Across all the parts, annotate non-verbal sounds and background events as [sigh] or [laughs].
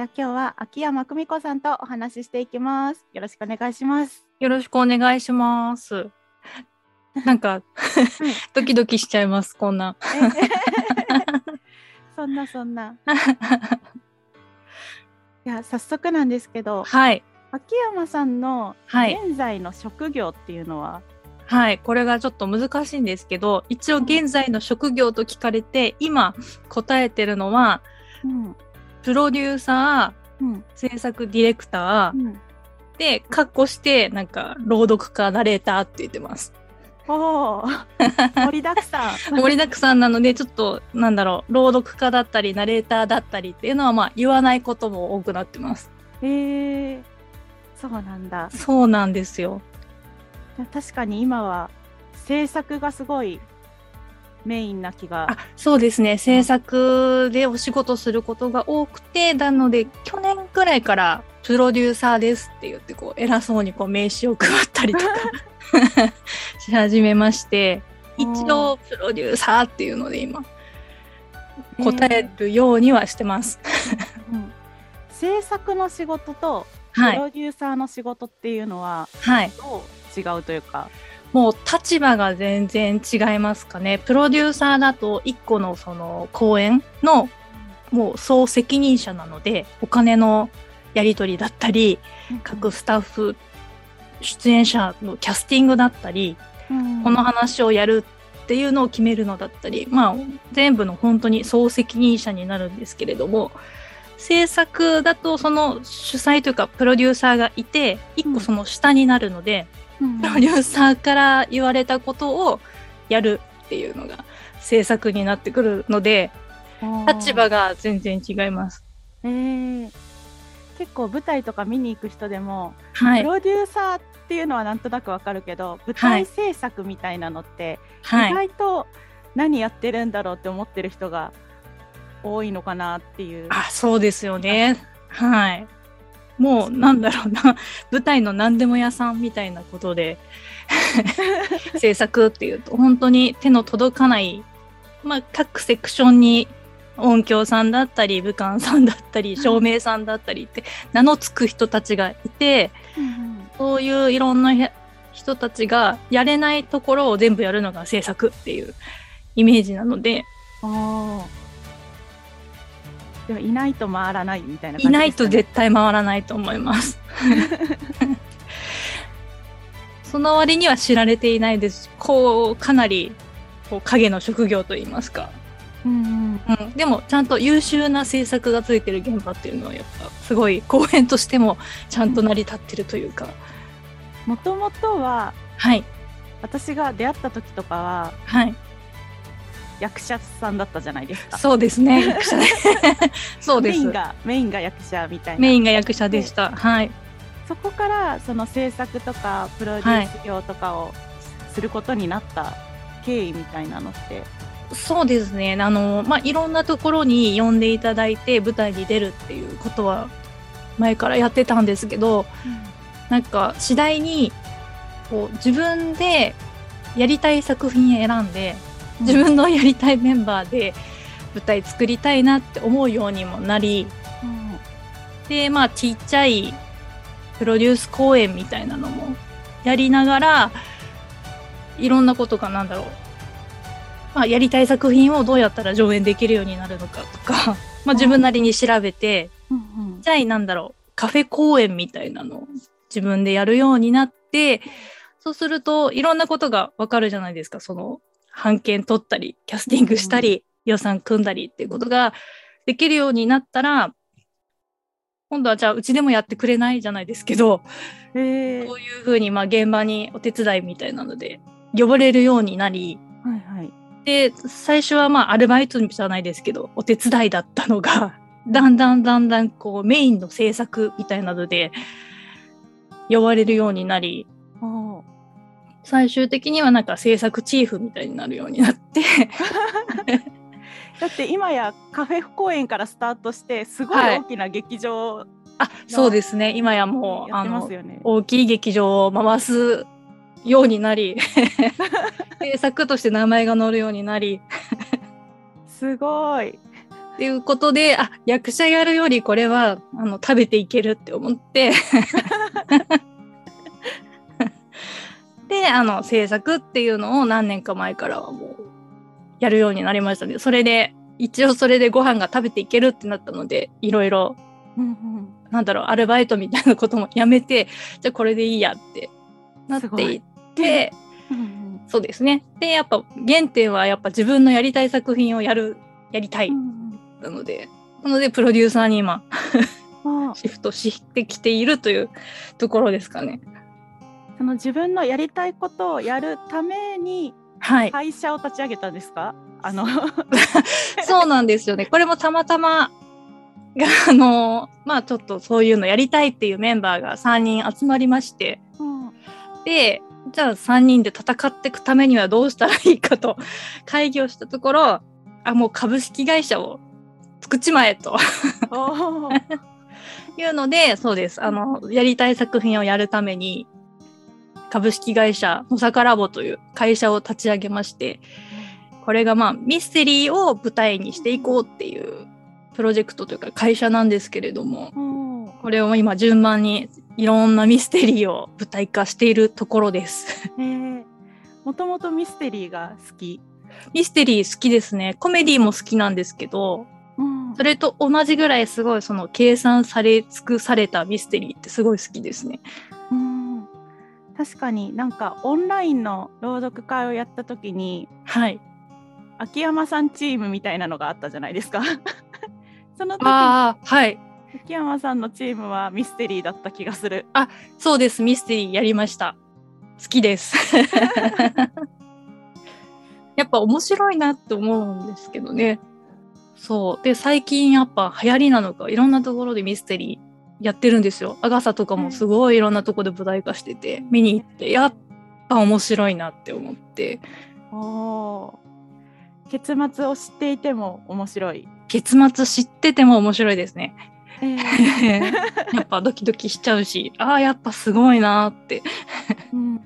じゃあ今日は秋山久美子さんとお話ししていきます。よろしくお願いします。よろしくお願いします。[laughs] なんか、[laughs] ドキドキしちゃいます、こんな。[laughs] そんなそんな。いや早速なんですけど、はい。秋山さんのはい。現在の職業っていうのは、はい。これがちょっと難しいんですけど、一応現在の職業と聞かれて、今答えてるのは、うんプロデューサうんー、制作ディレクタうん、ーで、カッコして、なんか、朗読家、ナレーターって言ってます。おー [laughs] 盛りだくさん。盛りだくさんなので、ちょっと、なんだろう、朗読家だったり、ナレーターだったりっていうのは、まあ、言わないことも多くなってます。へえそうなんだ。そうなんですよ。確かに今は制作がすごいメインな気があ。そうですね制作でお仕事することが多くてなので去年くらいからプロデューサーですって言ってこう偉そうにこう名刺を配ったりとか [laughs] し始めまして一応プロデューサーっていうので今答えるようにはしてます。うん制作の仕事とはい、プロデューサーの仕事っていうのははい、どう違うというか？もう立場が全然違いますかね。プロデューサーだと一個のその公演のもう総責任者なのでお金のやり取りだったり各スタッフ出演者のキャスティングだったり、うんこの話をやるっていうのを決めるのだったりまあ全部の本当に総責任者になるんですけれども制作だとその主催というかプロデューサーがいて一個その下になるので、うんプロデューサーから言われたことをやるっていうのが制作になってくるので立場が全然違います。えー結構舞台とか見に行く人でも、はいプ。ロデューサーっていうのはなんとなくわかるけど舞台制作みたいなのって、意はい。外と何やってるんだろうって思ってる人が多いのかなっていう。あ、そうですよね。はい。もう、なんだろうな、[laughs] 舞台の何でも屋さんみたいなことで、[laughs] 制作っていうと、本当に手の届かない、まあ、各セクションに音響さんだったり、武漢さんだったり、照明さんだったりって、名の付く人たちがいて、うんそういういろんなへ人たちがやれないところを全部やるのが制作っていうイメージなので、あーでもいないと回らないみたいな感じいないと絶対回らないと思います。[laughs] その割には知られていないです。しこうかなりこう影の職業といいますか、うんうん。うん、でもちゃんと優秀な制作がついてる現場っていうのはやっぱすごい公演としてもちゃんと成り立ってるというか、もともとははい。私が出会った時とかははい役者さんだったじゃないですか。そうですね役者で [laughs] そうですメインがメインが役者みたいな。メインが役者でしたはいそこからその制作とかプロデュース業とかをすることになった経緯みたいなのって。そうですね。あの、まあ、いろんなところに呼んでいただいて舞台に出るっていうことは前からやってたんですけど、なんか次第にこう自分でやりたい作品選んで、自分のやりたいメンバーで舞台作りたいなって思うようにもなり、うんで、まあ、ちっちゃいプロデュース公演みたいなのもやりながら、いろんなことがなんだろう。まあ、やりたい作品をどうやったら上演できるようになるのかとか、[laughs] まあ、自分なりに調べて、うんうんじゃあなんだろう、カフェ公演みたいなのを自分でやるようになって、そうするといろんなことがわかるじゃないですか。その、版権取ったり、キャスティングしたり、予算組んだりっていうことができるようになったら、今度はじゃあうちでもやってくれないじゃないですけど、へえこういうふうにまあ現場にお手伝いみたいなので呼ばれるようになり、はいはい。で、最初はまあアルバイトじゃないですけど、お手伝いだったのが、だんだんだんだんこうメインの制作みたいなので呼ばれるようになり、最終的にはなんか制作チーフみたいになるようになって、[laughs] だって今やカフェ公演からスタートしてすごいはい。大きな劇場あ、そうですね、今やもう、やっあのてますよね。大きい劇場を回すようになり、[laughs] 制作として名前が載るようになり、すごい。っていうことで、あ、役者やるよりこれは、あの、食べていけるって思って、[laughs] で、あの、制作っていうのを何年か前からはもう、やるようになりましたね。それで、一応それでご飯が食べていけるってなったので、いろいろ、うんうんなんだろう、アルバイトみたいなこともやめて、じゃあこれでいいやってなっていって、うんそうですね。で、やっぱ原点はやっぱ自分のやりたい作品をやる、やりたいうんなので、なのでプロデューサーに今 [laughs] シフトしてきているというところですかね。その自分のやりたいことをやるためにはい。会社を立ち上げたんですか？あの [laughs] そうなんですよね。これもたまたま、があの、まあちょっとそういうのやりたいっていうメンバーが3人集まりまして、うんで、じゃあ3人で戦っていくためにはどうしたらいいかと会議をしたところ、あ、もう株式会社を作っちまえと [laughs] いうので、そうです。あの、やりたい作品をやるために、株式会社、野坂ラボという会社を立ち上げまして、これがまあミステリーを舞台にしていこうっていうプロジェクトというか会社なんですけれども、うんこれを今順番にいろんなミステリーを舞台化しているところです。えーもともとミステリーが好き。ミステリー好きですね。コメディも好きなんですけど、うんそれと同じぐらいすごいその計算され尽くされたミステリーってすごい好きですね。うん確かになんかオンラインの朗読会をやった時にはい。秋山さんチームみたいなのがあったじゃないですか。[laughs] その時にああ、はい。秋山さんのチームはミステリーだった気がする。そうです。ミステリーやりました。好きです。[laughs] やっぱ面白いなって思うんですけどね。そう。で、最近やっぱ流行りなのか、いろんなところでミステリーやってるんですよ。アガサとかもすごいいろんなところで舞台化してて、見に行って、やっぱ面白いなって思って、おー結末を知っていても面白い。結末知ってても面白いですね。えー [laughs] やっぱドキドキしちゃうし、ああ、やっぱすごいなーって。うん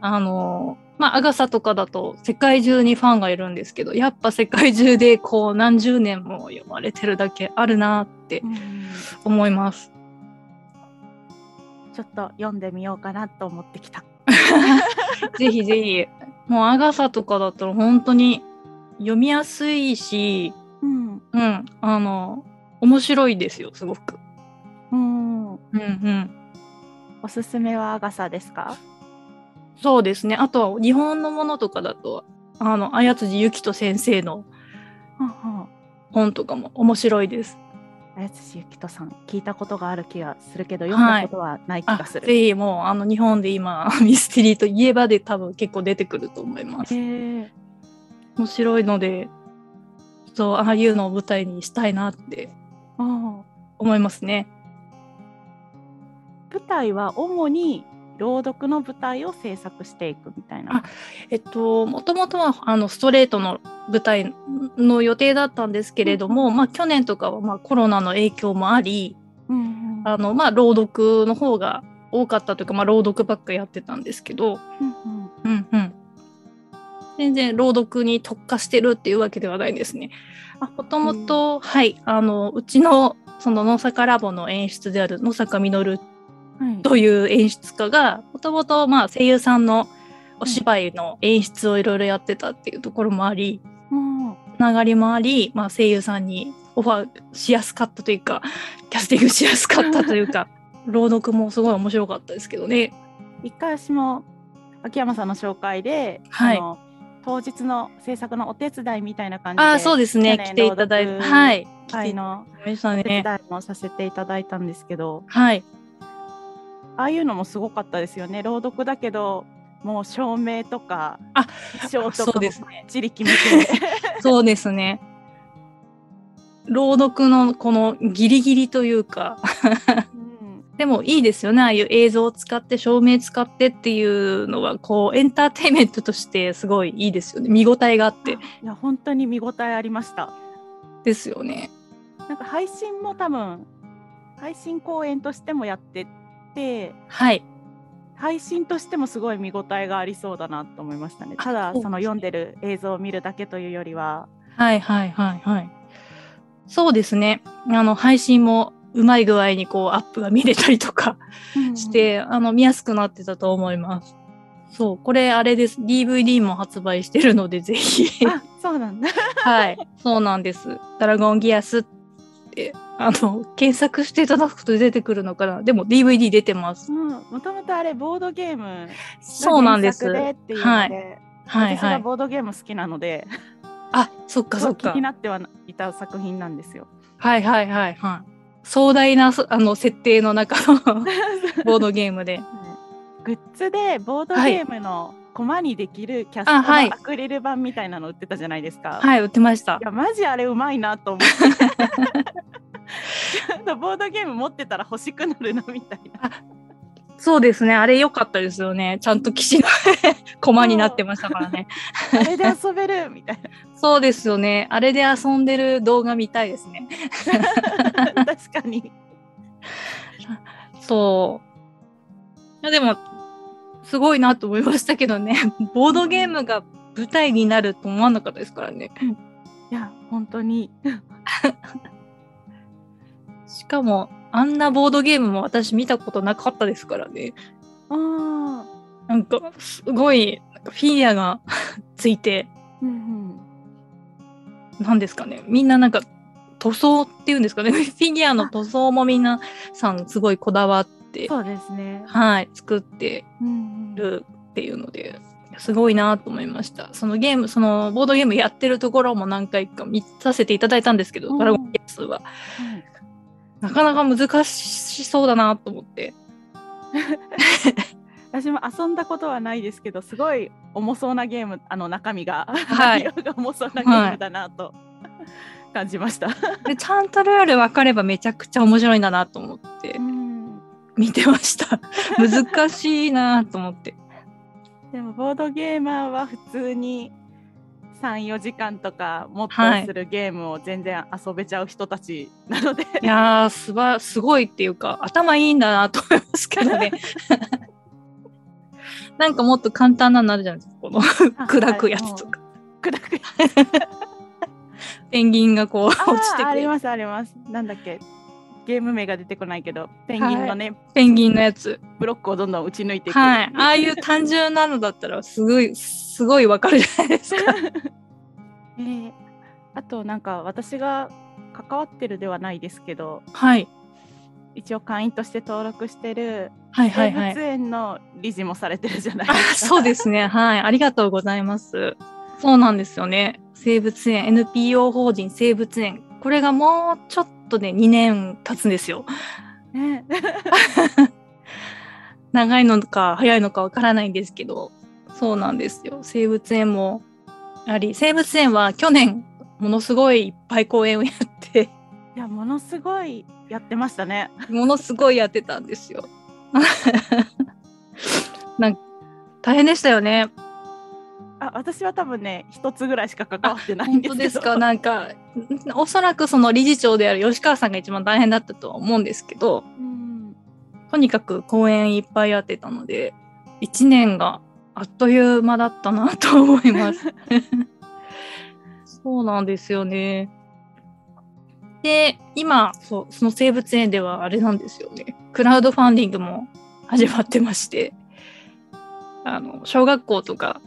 あのーまあ、アガサとかだと世界中にファンがいるんですけど、やっぱ世界中でこう何十年も読まれてるだけあるなってうん思います。ちょっと読んでみようかなと思ってきた。[laughs] ぜひぜひ。もうアガサとかだと本当に読みやすいし、うんうん、あの、面白いですよ、すごく。うん、うんうん。おすすめはアガサですか？そうですね。あとは日本のものとかだと、あの、綾辻ゆきと先生の本とかも面白いです。綾辻ゆきとさん聞いたことがある気がするけど読んだことはない気あがする。ぜひもうあの日本で今 [laughs] ミステリーといえばで多分結構出てくると思います。面白いのでそうああいうのを舞台にしたいなって思いますね。舞台は主に朗読の舞台を制作していくみたいな。えっともともとはあのストレートの舞台の予定だったんですけれども、まあ去年とかはまあコロナの影響もありうんうん。あのまあ朗読の方が多かったというかまあ朗読ばっかやってたんですけど、うんうん。うんうん、全然朗読に特化してるっていうわけではないですね。あもともと、はい、あの、うちの、その野坂ラボの演出である野坂実はいという演出家が、もともと、まあ、声優さんのお芝居の演出をいろいろやってたっていうところもあり、うんつながりもあり、まあ、声優さんにオファーしやすかったというか、[laughs] キャスティングしやすかったというか、[laughs] 朗読もすごい面白かったですけどね。一回私も秋山さんの紹介で、はいあの当日の制作のお手伝いみたいな感じでああ、そうですね。来ていただいて、はい。のお手伝ね。いもさせていただいたんですけどはい。ああいうのもすごかったですよね朗読だけどもう照明とかあ衣装とかもですねばっちり決めて、[laughs] そうですね。朗読のこのギリギリというか、うんでもいいですよね。ああいう映像を使って、照明使ってっていうのは、こう、エンターテインメントとしてすごいいいですよね。見応えがあって。いや本当に見応えありましたですよね。なんか配信も多分配信公演としてもやっててはい。配信としてもすごい見応えがありそうだなと思いましたね。ただその読んでる映像を見るだけというよりは、はいはいはいはい。そうですね。あの、配信もうまい具合にこうアップが見れたりとかして、あの、見やすくなってたと思います。そう、これあれです。DVD も発売してるので、ぜひ。あそうなんだ。はい、そうなんです。ドラゴンギアスって、あの、検索していただくと出てくるのかな。でも DVD 出てます。うん、もともとあれボードゲームそうなんです。でっていうので、はいはい私はい。がボードゲーム好きなので、あ、そっかそっか気に。なってはいた作品なんですよ。はいはいはいはい。壮大なそあの設定の中の [laughs] ボードゲームで。グッズでボードゲームのコマにできるキャストのあはいアクリル板みたいなの売ってたじゃないですか。はい、売ってましたい。やマジあれうまいなと思って。[laughs] [laughs] ボードゲーム持ってたら欲しくなるなみたいな。そうですね。あれ良かったですよね。ちゃんと騎士の駒になってましたからね。あれで遊べるみたい [laughs] そうですよね。あれで遊んでる動画見たいですね。な。[laughs] 確かに。そう。いやでも、すごいなと思いましたけどね。ボードゲームが舞台になると思わなかったですからね。いや本当に。しかも、あんなボードゲームも私見たことなかったですからね。あなんか、すごい、なんかフィギュアが [laughs] ついて、ーうんうん。なんですかね。みんななんか、塗装っていうんですかね。[laughs] フィギュアの塗装も皆さんすごいこだわって、そうですね。はい、作ってるっていうので、すごいなと思いました。そのゲーム、そのボードゲームやってるところも何回か見させていただいたんですけど、うんドラゴンゲースは。はいなかなか難しそうだなと思って。[laughs] 私も遊んだことはないですけどすごい重そうなゲームあの中身が、はい内容が重そうなゲームだなと感じました。で、ちゃんとルール分かればめちゃくちゃ面白いんだなと思ってうん見てました。[laughs] 難しいなと思って。でもボードゲーマーは普通に34時間とかもっとはいするゲームを全然遊べちゃう人たちなので、いやーすば、すごいっていうか、頭いいんだなと思いますけどね。[laughs] なんかもっと簡単なのあるじゃないですか。この砕くやつとか。砕くや [laughs] ペンギンがこうつ落ちてくる。ありますあります。なんだっけ？ゲーム名が出てこないけどペンギンのね、ペンギンのやつ。ブロックをどんどん打ち抜いていく。はい。ああいう単純なのだったら、すごい、すごいわかるじゃないですか。え [laughs] ーあとなんか私が関わってるではないですけどはい。一応会員として登録してるはいはいはい生物。園の理事もされてるじゃないあですか。そうですね。はい。ありがとうございます。そうなんですよね。生物園、NPO 法人生物園。これがもうちょっとね、2年経つんですよ。ね [laughs] 長いのか早いのかわからないんですけど、そうなんですよ。生物園もあり、生物園は去年、ものすごいいっぱい公演をやって、いやものすごいやってましたね。ものすごいやってたんですよ。[laughs] なんか大変でしたよね。あ私は多分ね一つぐらいしか関わってないん本ですけど。当ですか？なんか、おそらくその理事長である吉川さんが一番大変だったとは思うんですけど、うんとにかく公演いっぱいやってたので、一年があっという間だったなと思います。[laughs] そうなんですよね。で、今、そう、その生物園ではあれなんですよね。クラウドファンディングも始まってまして、あの、小学校とか、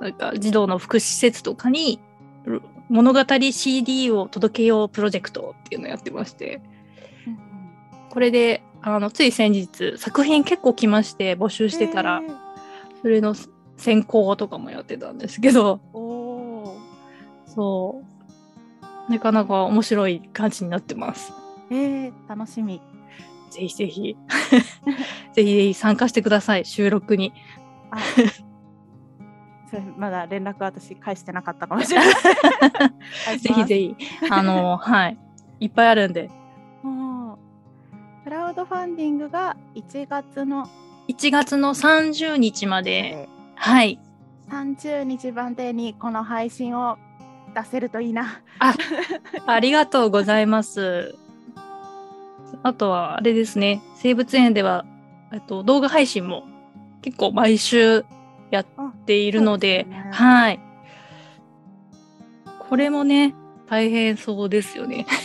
なんか児童の福祉施設とかに、る物語 CD を届けようプロジェクトっていうのをやってまして、これで、あの、つい先日、作品結構来まして、募集してたら、えーそれの選考とかもやってたんですけど、そう。なかなか面白い感じになってます。えー、楽しみ。ぜひぜひ。[laughs] ぜひぜひ参加してください、収録に。あそれまだ連絡私返してなかったかもしれない。[laughs] ぜひぜひ。あの、はい。いっぱいあるんで。クラウドファンディングが1月の1月の30日まで、はい。30日までにこの配信を出せるといいな。ありがとうございます。あとは、あれですね。生物園では、えっと、動画配信も結構毎週やっているので、でねはい。これもね、大変そうですよね。[laughs]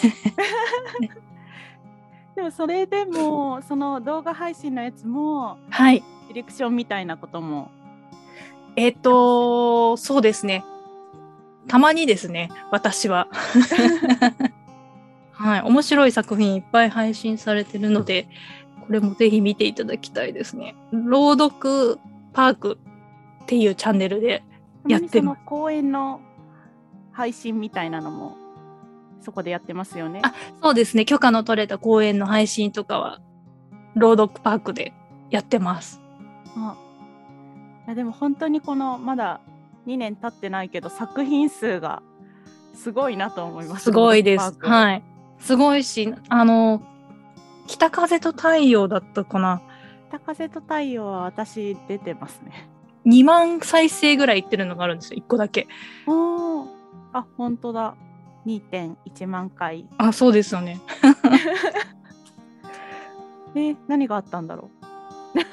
でもそれでもその動画配信のやつもはい。ディレクションみたいなこともえっ、と、そうですね。たまにですね、私は。[laughs] はい。面白い作品いっぱい配信されてるので、これもぜひ見ていただきたいですね。朗読パークっていうチャンネルでやってたまます公演の配信みたいなのもそこでやってますよね。あそうですね。許可の取れた公演の配信とかは、朗読パークでやってます。あいやでも本当にこのまだ2年経ってないけど作品数がすごいなと思います。すごいです。い。はい。すごいし、あの、北風と太陽だったかな。北風と太陽は私出てますね。2万再生ぐらいいってるのがあるんですよ。1個だけ。おーあ本当だ。2.1万回。あ、そうですよね。[laughs] え何があったんだろ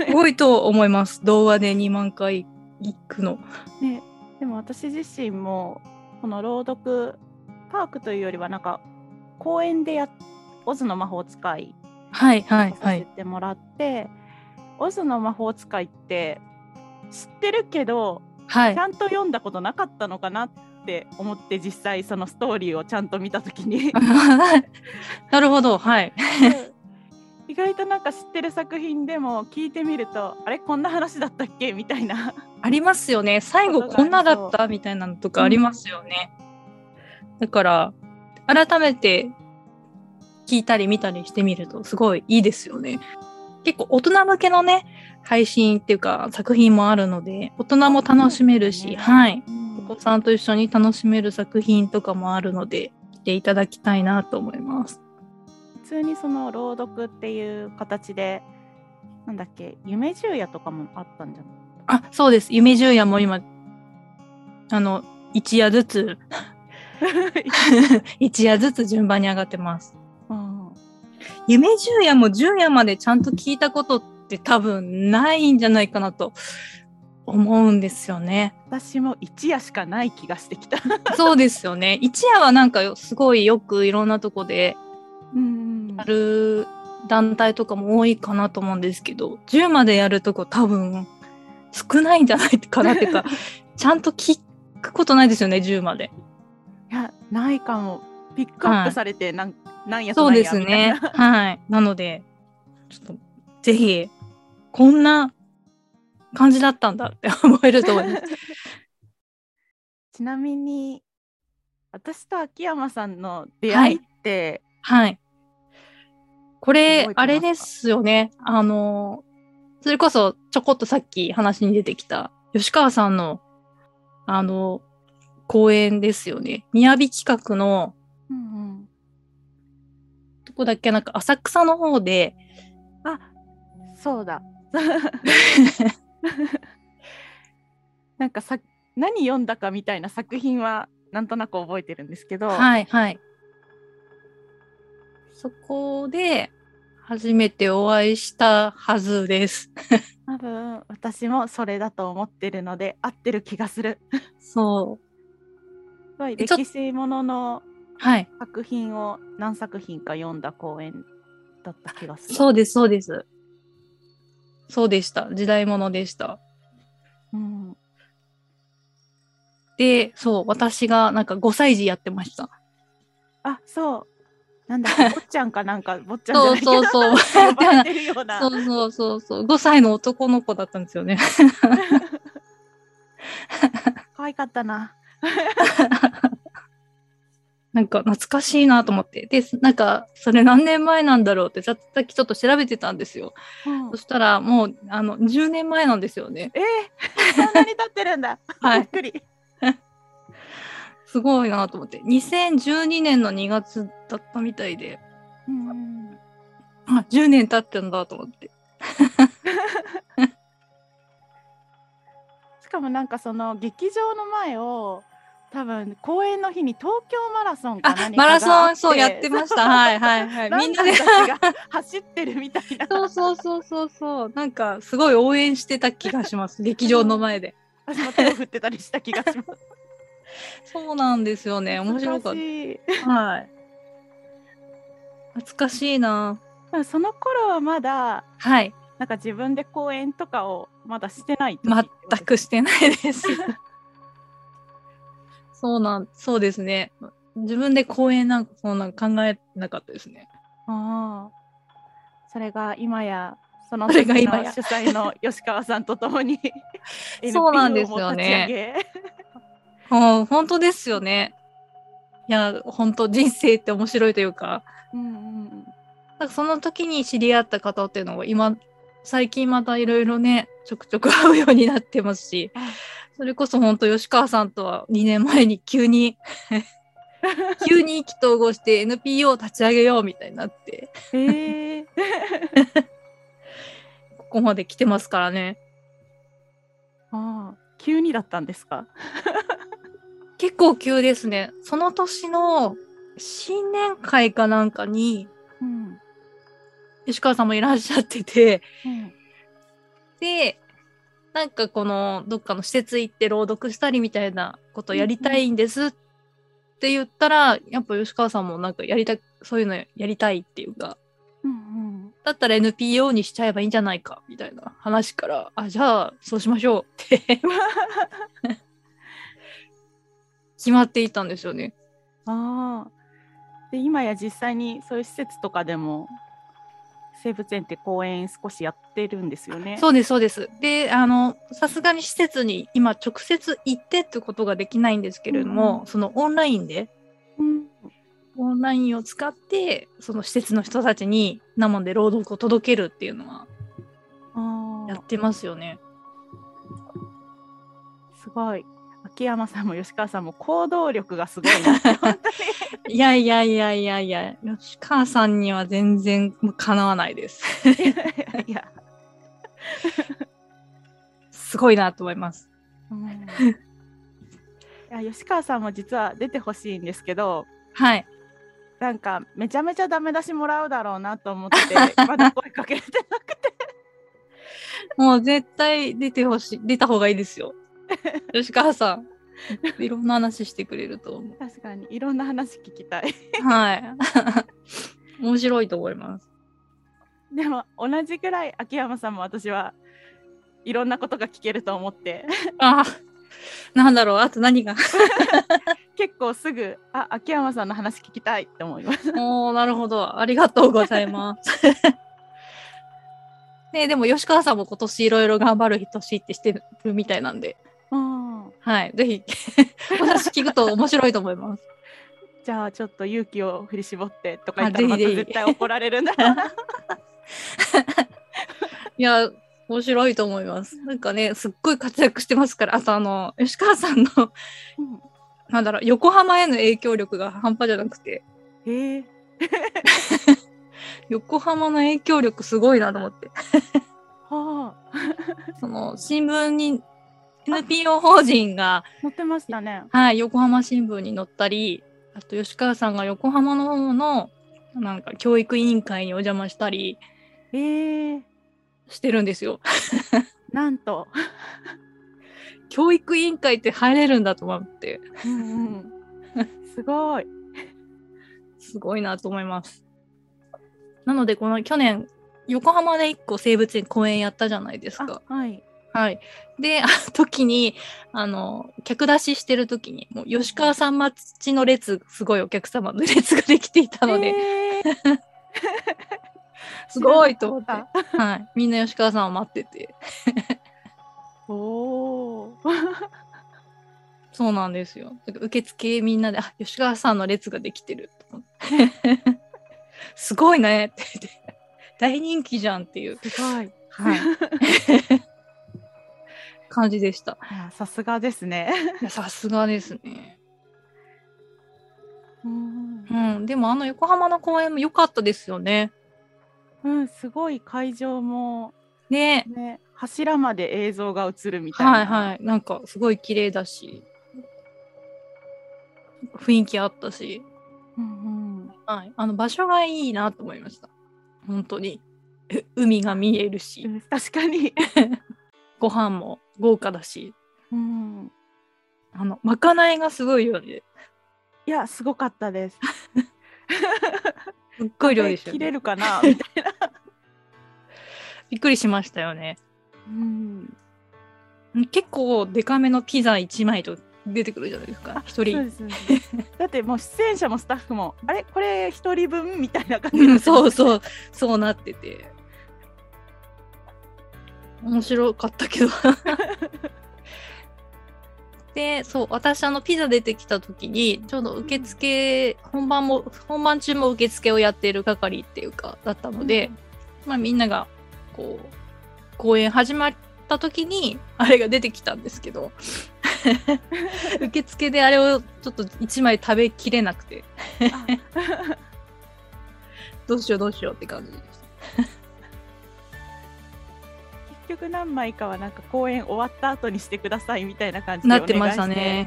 すご [laughs] いと思います。動画で2万回行くの。う。ねでも私自身もこの朗読パークというよりはなんか公園でやオズの魔法使いはいはいさはい。せてもらって、オズの魔法使いって知ってるけどはいち。ゃんと読んだことなかったのかなって思って実際そのストーリーをちゃんと見た時に [laughs] なるほど。はい。意外となんか知ってる作品でも聞いてみるとあれこんな話だったっけみたいなありますよね。最後こんなだったみたいなのとかありますよね。だから、改めて聞いたり見たりしてみるとすごいいいですよね。結構大人向けのね、配信っていうか作品もあるので、大人も楽しめるし、ねはい。うんお子さんと一緒に楽しめる作品とかもあるので、見ていただきたいなと思います。普通にその朗読っていう形でなんだっけ夢十夜とかもあったんじゃない？あ、そうです。夢十夜も今、あの、一夜ずつ、[laughs] [laughs] 一夜ずつ順番に上がってます。うん夢十夜も十夜までちゃんと聞いたことって多分ないんじゃないかなと思うんですよね。私も一夜しかない気がしてきた。[laughs] そうですよね。一夜はなんかよすごいよくいろんなとこでうんやる団体とかも多いかなと思うんですけど、10までやるとこ多分少ないんじゃないかなっていうか、[laughs] ちゃんと聞くことないですよね、10まで。いやないかもピックアップされてなん、なんやそうですね。なはい。なので、ちょっと、ぜひ、こんな感じだったんだって思えると思います。[laughs] ちなみに私と秋山さんの出会いって、はい。これ覚えてます、か？あれですよね。あの、それこそ、ちょこっとさっき話に出てきた、吉川さんの、あの、公演ですよね。雅企画の、こだっけなんか浅草の方で、あそうだ [laughs] なんかさ何読んだかみたいな作品はなんとなく覚えてるんですけど、はいはい。そこで、初めてお会いしたはずです。多分私もそれだと思ってるので合ってる気がする。そう。すごい歴史もののはい。作品を何作品か読んだ公演だった気がする。そうです、そうです。そうでした。時代物でした。うん、で、そう、私がなんか5歳児やってました。あそうなんだっけ？[laughs] 坊ちゃんかなんか坊ちゃんじゃそうないけどそうそう。呼ばれてるような。そうそうそうそう。5歳の男の子だったんですよね。[laughs] 可愛かったな。[laughs] なんか懐かしいなと思って。で、なんか、それ何年前なんだろうって、さっきちょっと調べてたんですよ。うんそしたら、もう、あの、10年前なんですよね。えー、そんなに経ってるんだ。[laughs] はいびっくり。すごいなと思って。2012年の2月だったみたいで、うんあ、10年経ってんだと思って。[laughs] しかもなんかその劇場の前を多分公演の日に東京マラソンかあ何、マラソン、そうやってました。[laughs] はいはいはい。みんなで。走ってるみたいな。そうそうそうそうそう。なんか、すごい応援してた気がします。[laughs] 劇場の前で。私も手を振ってたりした気がします。そうなんですよね。面白かった。はい。懐かしいな。その頃はまだはい。なんか自分で公演とかをまだしてない全くしてないです。そうなん、そうですね。自分で公演なんかそんなん考えなかったですね。ああそれが今やその時のが今や。主催の吉川さんと共に [laughs] そうなんですよね。立ち上げ。うん、本当ですよね。いや、本当人生って面白いというか、うんうんうん。なんかその時に知り合った方っていうのが今、最近またいろいろね、ちょくちょく会うようになってますし、あそれこそ本当吉川さんとは2年前に急に、[laughs] 急に意気投合して NPO を立ち上げようみたいになって、へえ [laughs] ここまで来てますからね。ああ急にだったんですか？結構急ですね。その年の新年会かなんかに、うん。吉川さんもいらっしゃってて、うん。で、なんかこのどっかの施設行って朗読したりみたいなことやりたいんですって言ったら、やっぱ吉川さんもなんかやりたい、そういうのやりたいっていうか、うんうんだったら NPO にしちゃえばいいんじゃないかみたいな話から、あ、じゃあそうしましょうって [laughs] 決まっていったんですよね。ああで今や実際にそういう施設とかでも生物園って公園少しやってるんですよね。そうです、そうです。で、あの、さすがに施設に今直接行ってってことができないんですけれども、うんそのオンラインで、うんオンラインを使って、その施設の人たちに生で朗読を届けるっていうのはやってますよね。すごい。秋山さんも吉川さんも行動力がすごいなって [laughs] 本当にいやいやいやいやいや、吉川さんには全然かなわないです。いやいや、すごいなと思います。うん、いや吉川さんも実は出てほしいんですけどはい。なんかめちゃめちゃダメ出しもらうだろうなと思って [laughs] まだ声かけれてなくてもう絶対出てほしい、出た方がいいですよ。[laughs] 吉川さん。[laughs] いろんな話してくれると思う。確かにいろんな話聞きたいはい。[laughs] 面白いと思います。でも同じくらい秋山さんも私はいろんなことが聞けると思ってあなんだろう、あと何が？結構すぐあ秋山さんの話聞きたいって思います。おー、なるほど。ありがとうございます。ねでも吉川さんも今年いろいろ頑張る年ってしてるみたいなんで、うんはい。ぜひ、[laughs] お話聞くと面白いと思います。じゃあちょっと勇気を振り絞ってとか言ったらまた絶対怒られるんだ。[laughs] いや、面白いと思います。なんかね、すっごい活躍してますから、あとあの、吉川さんの、うんなんだろう、横浜への影響力が半端じゃなくて、へえ [laughs] 横浜の影響力すごいなと思って。はあその、新聞に、NPO 法人が、載ってましたね。はい、横浜新聞に載ったり、あと吉川さんが横浜の方の、なんか教育委員会にお邪魔したりへえしてるんですよ。[laughs] なんと。[laughs] 教育委員会って入れるんだと思って、うんうん、すごい。[laughs] すごいなと思います。なので、この去年、横浜で一個生物園公園やったじゃないですか。あはい。はい。で、あの [laughs] 時に、あの、客出ししてる時に、もう吉川さん待ちの列、すごいお客様の [laughs] 列ができていたので、へえ [laughs] すごいと思って、あはい。みんな吉川さんを待ってて、おお。そうなんですよ。受付みんなで、あ、吉川さんの列ができてると思って。すごいねって言って、大人気じゃんっていう、すごい。いはい。感じでした。やさすがですね。さすがですね。うんうん。でもあの横浜の公園も良かったですよね。うん、すごい会場もねね、柱まで映像が映るみたいな。はいはい。なんかすごい綺麗だし、雰囲気あったし、うんうん。はい。あの場所がいいなと思いました。本当に。う海が見えるし、うん確かに。[laughs] ご飯も豪華だし、うん。あのまかないがすごいよね。いやすごかったです。すっごい量でしたよね。切れるかな？[laughs] みたいな。びっくりしましたよね。うん。結構デカめのピザ1枚と出てくるじゃないですか。一人。ですそうです。だってもう出演者もスタッフもあれ？これ一人分？みたいな感じ。うんそうう。そう。そうなってて面白かったけど。[laughs] でそう私あのピザ出てきた時にちょうど受付本番も本番中も受付をやっている係っていうかだったので、まあみんながこう公演始まった時にあれが出てきたんですけど。[laughs] 受付であれをちょっと1枚食べきれなくて。[laughs] どうしようどうしようって感じでした。結局何枚かはなんか公演終わった後にしてくださいみたいな感じでなってましたね。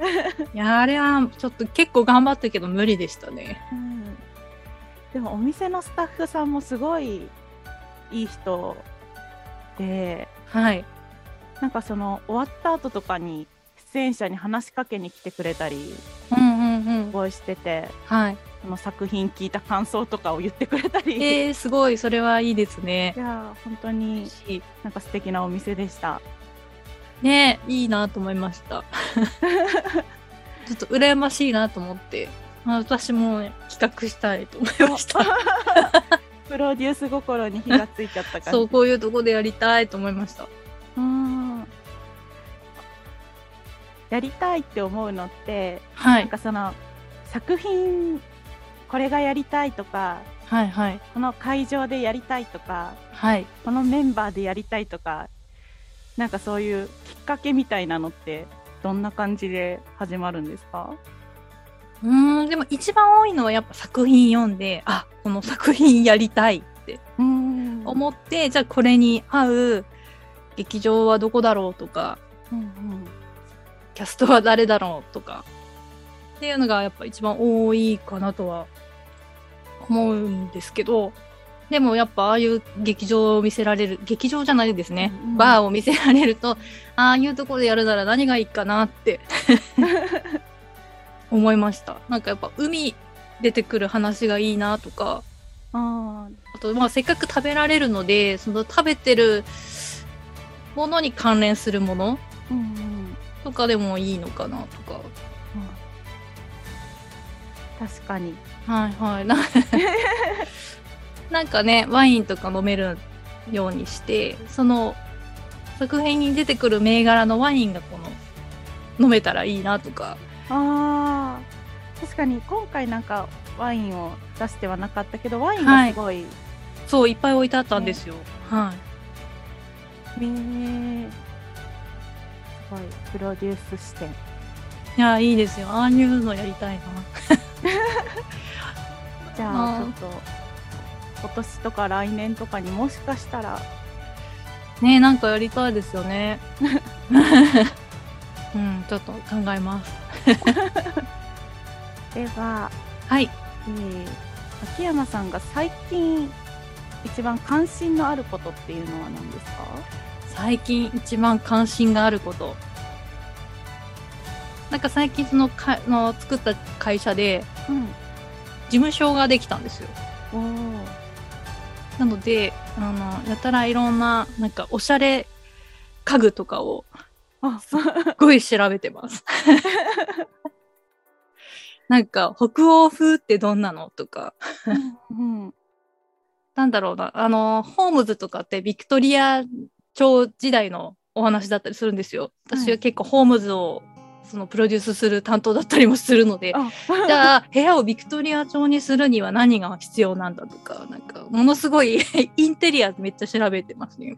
いやあれはちょっと結構頑張ったけど無理でしたね。うんでもお店のスタッフさんもすごいいい人ではい。なんかその終わった後とかに出演者に話しかけに来てくれたりうんうんうん。すごいしててはい。その作品聞いた感想とかを言ってくれたり、いえー、すごいそれはいいですね。やー本当になんか素敵なお店でした。ねいいなと思いました。[laughs] ちょっと羨ましいなと思って、あ私も、ね、企画したいと思いました。プロデュース心に火がついちゃった感じ。そう、こういうとこでやりたいと思いました。うんやりたいって思うのって、はい。なんかその作品これがやりたいとかはいはい。この会場でやりたいとかはい。このメンバーでやりたいとかなんかそういうきっかけみたいなのってどんな感じで始まるんですか？うーん、でも一番多いのはやっぱ作品読んで、あ、この作品やりたいってうん思って、じゃあこれに合う劇場はどこだろうとか、うんうんキャストは誰だろうとか、っていうのがやっぱ一番多いかなとは思うんですけど、でもやっぱああいう劇場を見せられる、劇場じゃないですね、うんうん。バーを見せられると、ああいうところでやるなら何がいいかなって。[laughs] 思いました。なんかやっぱ海出てくる話がいいなとか、ああとまあせっかく食べられるので、その食べてるものに関連するものとかでもいいのかなとか。確かにはいはい。な [laughs] なんかね、ワインとか飲めるようにして、その作品に出てくる銘柄のワインがこの飲めたらいいなとか。あー確かに今回なんかワインを出してはなかったけどワインがすごい、そう、いっぱい置いてあったんですよ。はねえすごいプロデュース視点い。いや、いいですよ。ああいうのやりたいな。[laughs] じゃあちょっと今年とか来年とかにもしかしたらねなんかやりたいですよね。[laughs] うん、ちょっと考えます。[laughs] では、はい。えー秋山さんが最近一番関心のあることっていうのは何ですか？最近一番関心があること。なんか最近そのかの作った会社でうん事務所ができたんですよ。なので、あの、やたらいろんな、なんかおしゃれ家具とかをあすごい調べてます。[laughs] なんか北欧風ってどんなのとか、うんなんだろうな、あの、ホームズとかってビクトリア朝時代のお話だったりするんですよ。私は結構ホームズをそのプロデュースする担当だったりもするので、あ。じゃあ部屋をビクトリア調にするには何が必要なんだとか、なんかものすごい [laughs] インテリアめっちゃ調べてますね。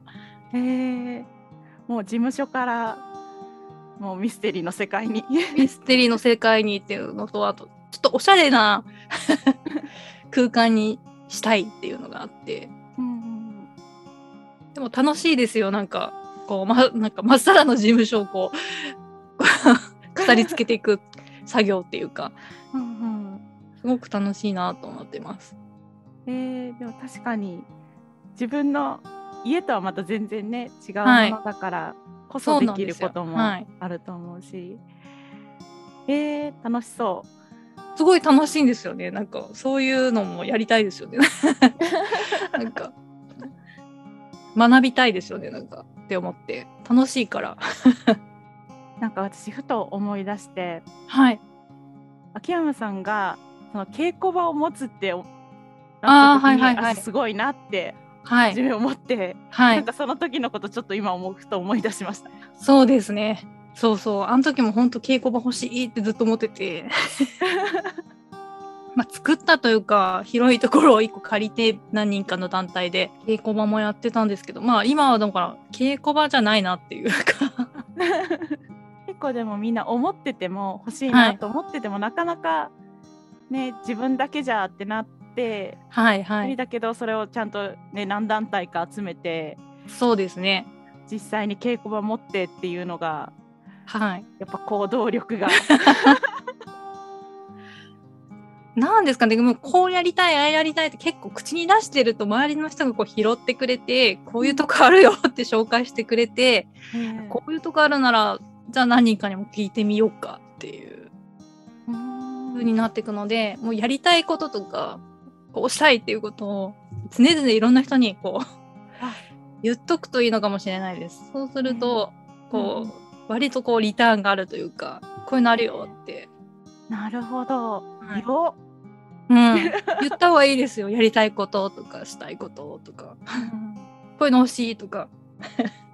へえもう事務所からもうミステリーの世界に。ミステリーの世界にっていうのと、あと、ちょっとおしゃれな [laughs] 空間にしたいっていうのがあって、うんうんでも楽しいですよ、なんか、こう、ま、なんか、まっさらの事務所をこう、こう飾り付けていく作業っていうか、[laughs] うんうんすごく楽しいなと思ってます。えー、でも確かに自分の家とはまた全然ね違うもはいのだからこそできることもはいあると思うし、えー、楽しそすごい楽しいんですよね。なんかそういうのもやりたいですよね。[laughs] なんか学びたいですよね。なんかって思って楽しいから。うなんか私ふと思い出してはい。秋山さんがその稽古場を持つってなった時にはいはいはいあすごいなってはい。初め思って、はい。なんかその時のことちょっと今思うふと思い出しました。そうですね。そうそう。あの時も本当稽古場欲しいってずっと思ってて。[laughs] まあ、作ったというか広いところを1個借りて何人かの団体で稽古場もやってたんですけどまあ今はだから稽古場じゃないなっていうか [laughs] 結構でもみんな思ってても欲しいはないと思ってても、なかなかね自分だけじゃってなってはいはい。だけどそれをちゃんとね何団体か集めてそうですね。実際に稽古場持ってっていうのがはい。やっぱ行動力が。[laughs] なんですかね。でもこうやりたいああやりたいって結構口に出してると周りの人がこう拾ってくれてこういうとこあるよって紹介してくれてねこういうとこあるならじゃあ何人かにも聞いてみようかっていう。うん風になっていくのでもうやりたいこととかこうしたいっていうことを常々いろんな人にこうあ言っとくといいのかもしれないです。そうすると、こう、うん。割とこうリターンがあるというかこういうのあるよって、なるほど、はい。よ。うん、言った方がいいですよ。やりたいこととかしたいこととか。うん。[laughs] こういうの欲しいとか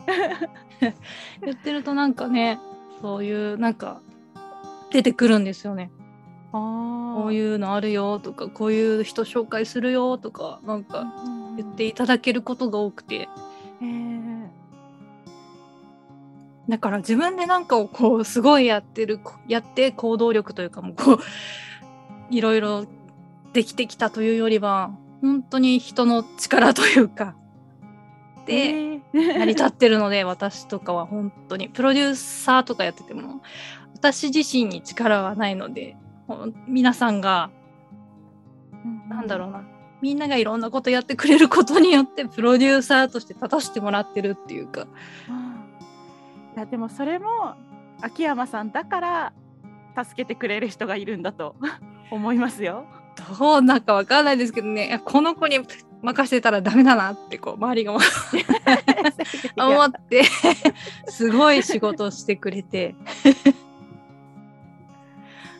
[laughs] 言ってるとなんかねそういうなんか出てくるんですよね。ここういうのあるよとかこういう人紹介するよとかなんか言っていただけることが多くて。へー。だから自分でなんかをこうすごいやってるやって行動力というかもうこういろいろできてきたというよりは本当に人の力というか。でへー成り立ってるので私とかは本当に。プロデューサーとかやってても私自身に力はないので皆さんがなんだろうな。みんながいろんなことやってくれることによってプロデューサーとして立たせてもらってるっていうか。うん。いやでもそれも秋山さんだから助けてくれる人がいるんだと思いますよ。どうなんかわかんないですけどね。この子に任せたらダメだなってこう周りが思って [laughs] すごい仕事をしてくれて。[laughs]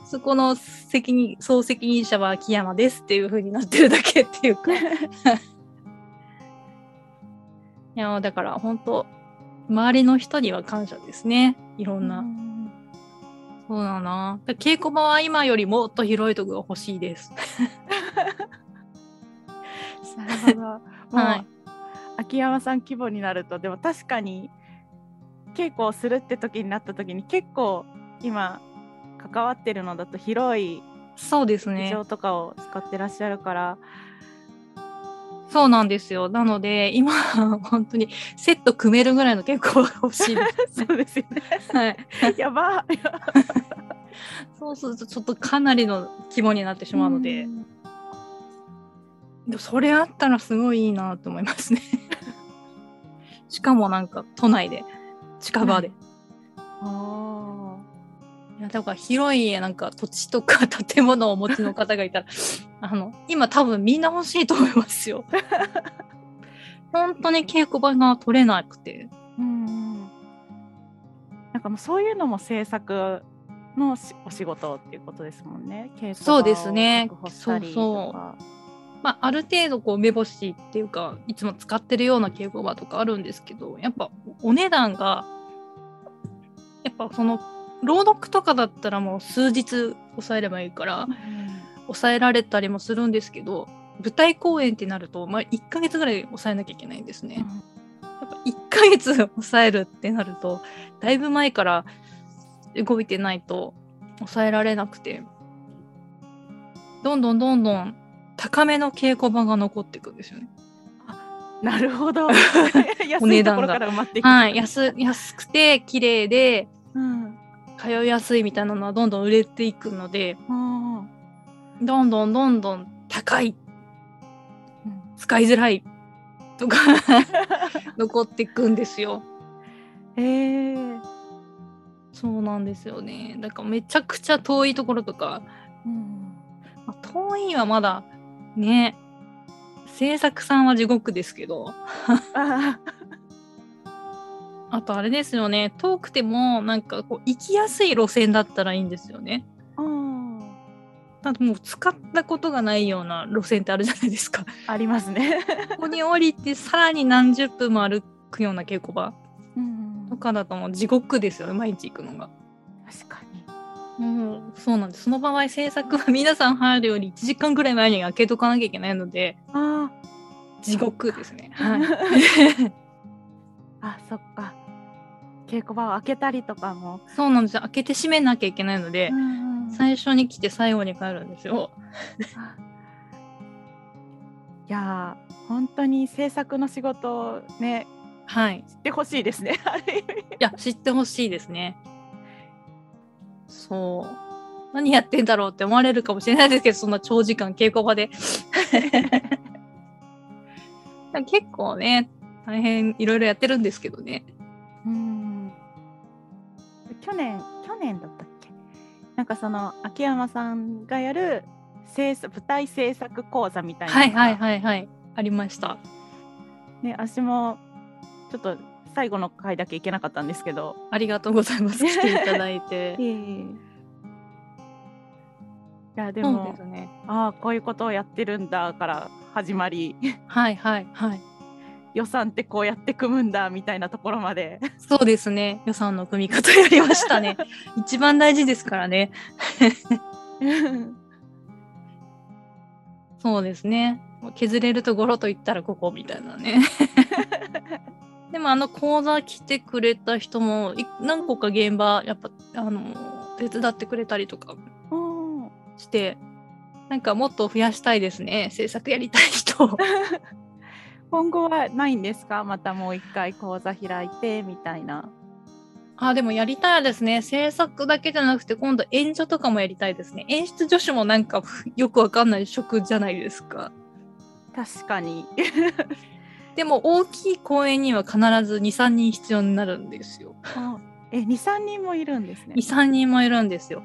そこの責任総責任者は秋山ですっていう風になってるだけっていうか。[laughs] いやだから本当周りの人には感謝ですね。いろんな、うん。そうだな。稽古場は今よりもっと広いとこが欲しいですなるほど。[laughs] はい秋山さん規模になるとでも確かに稽古をするって時になった時に結構今関わってるのだと広いそうです事ね情とかを使ってらっしゃるから、そうなんですよ。なので、今、[laughs] 本当にセット組めるぐらいの稽古場が欲しいです。[laughs] そうですよね。はい。やばそうすると、ちょっとかなりの規模になってしまうので、んでもそれあったらすごいいいなと思いますね。[laughs] しかもなんか、都内で、近場で。あいやだから広いなんか土地とか建物をお持ちの方がいたら [laughs] あの今多分みんな欲しいと思いますよ。[laughs] 本当に稽古場が取れなくて。ーうんうんなんかもうそういうのも制作のしお仕事っていうことですもんね。稽古場をそうですね確保したりとかまあ、ある程度こう目星っていうかいつも使ってるような稽古場とかあるんですけどやっぱお値段がやっぱその朗読とかだったらもう数日抑えればいいから抑えられたりもするんですけど舞台公演ってなると、まあ、1ヶ月ぐらい抑えなきゃいけないんですね。やっぱ1ヶ月抑えるってなるとだいぶ前から動いてないと抑えられなくてどんどんどんどん高めの稽古場が残っていくんですよね。なるほど。[laughs] お安値段が。はい、安安くて綺麗でうん通いやすいみたいなのはどんどん売れていくのでうんどんどんどんどん高いうん使いづらいとか [laughs] 残っていくんですよ。えー、そうなんですよね。だからめちゃくちゃ遠いところとか、うんまあ、遠いはまだね、制作さんは地獄ですけど、ああとあれですよね、遠くてもなんかこう行きやすい路線だったらいいんですよね。だってもう使ったことがないような路線ってあるじゃないですか。ありますね。ここに降りてさらに何十分も歩くような稽古場うんとかだともう地獄ですよね、毎日行くのが。確かに。もうそうなんです。その場合制作は皆さん入るより1時間ぐらい前に開けとかなきゃいけないので、あ地獄ですね。はい。ー [laughs] あ、そっか。稽古場を開けたりとかも。そうなんですよ。開けて閉めなきゃいけないので、うん最初に来て最後に帰るんですよ。[laughs] いやー本当に制作の仕事をねはい。知ってほしいですね。いや、知ってほしいですね。そう。何やってんだろうって思われるかもしれないですけど、そんな長時間稽古場で。結構ね、大変いろいろやってるんですけどね。うん去年去年だったっけ？なんかその秋山さんがやる制作舞台制作講座みたいなはいはいはいはい。ありました。ね私もちょっと最後の回だけ行けなかったんですけどありがとうございます。[laughs] 来ていただいて。いやでもですね。ああこういうことをやってるんだから始まりはいはいはい。予算ってこうやって組むんだみたいなところまでそうですね。予算の組み方やりましたね。[laughs] 一番大事ですからね。[laughs] そうですね。削れるところと言ったらここみたいなね。でもあの講座来てくれた人もい何個か現場やっぱあの手伝ってくれたりとかうんしてなんかもっと増やしたいですね。制作やりたい人。[laughs] 今後はないんですか？またもう一回講座開いてみたいな。あでもやりたいですね。制作だけじゃなくて今度演者とかもやりたいですね。演出助手もなんかよくわかんない職じゃないですか。確かに。でも大きい公演には必ず23人必要になるんですよえ、2、3人もいるんですね。23人もいるんですよ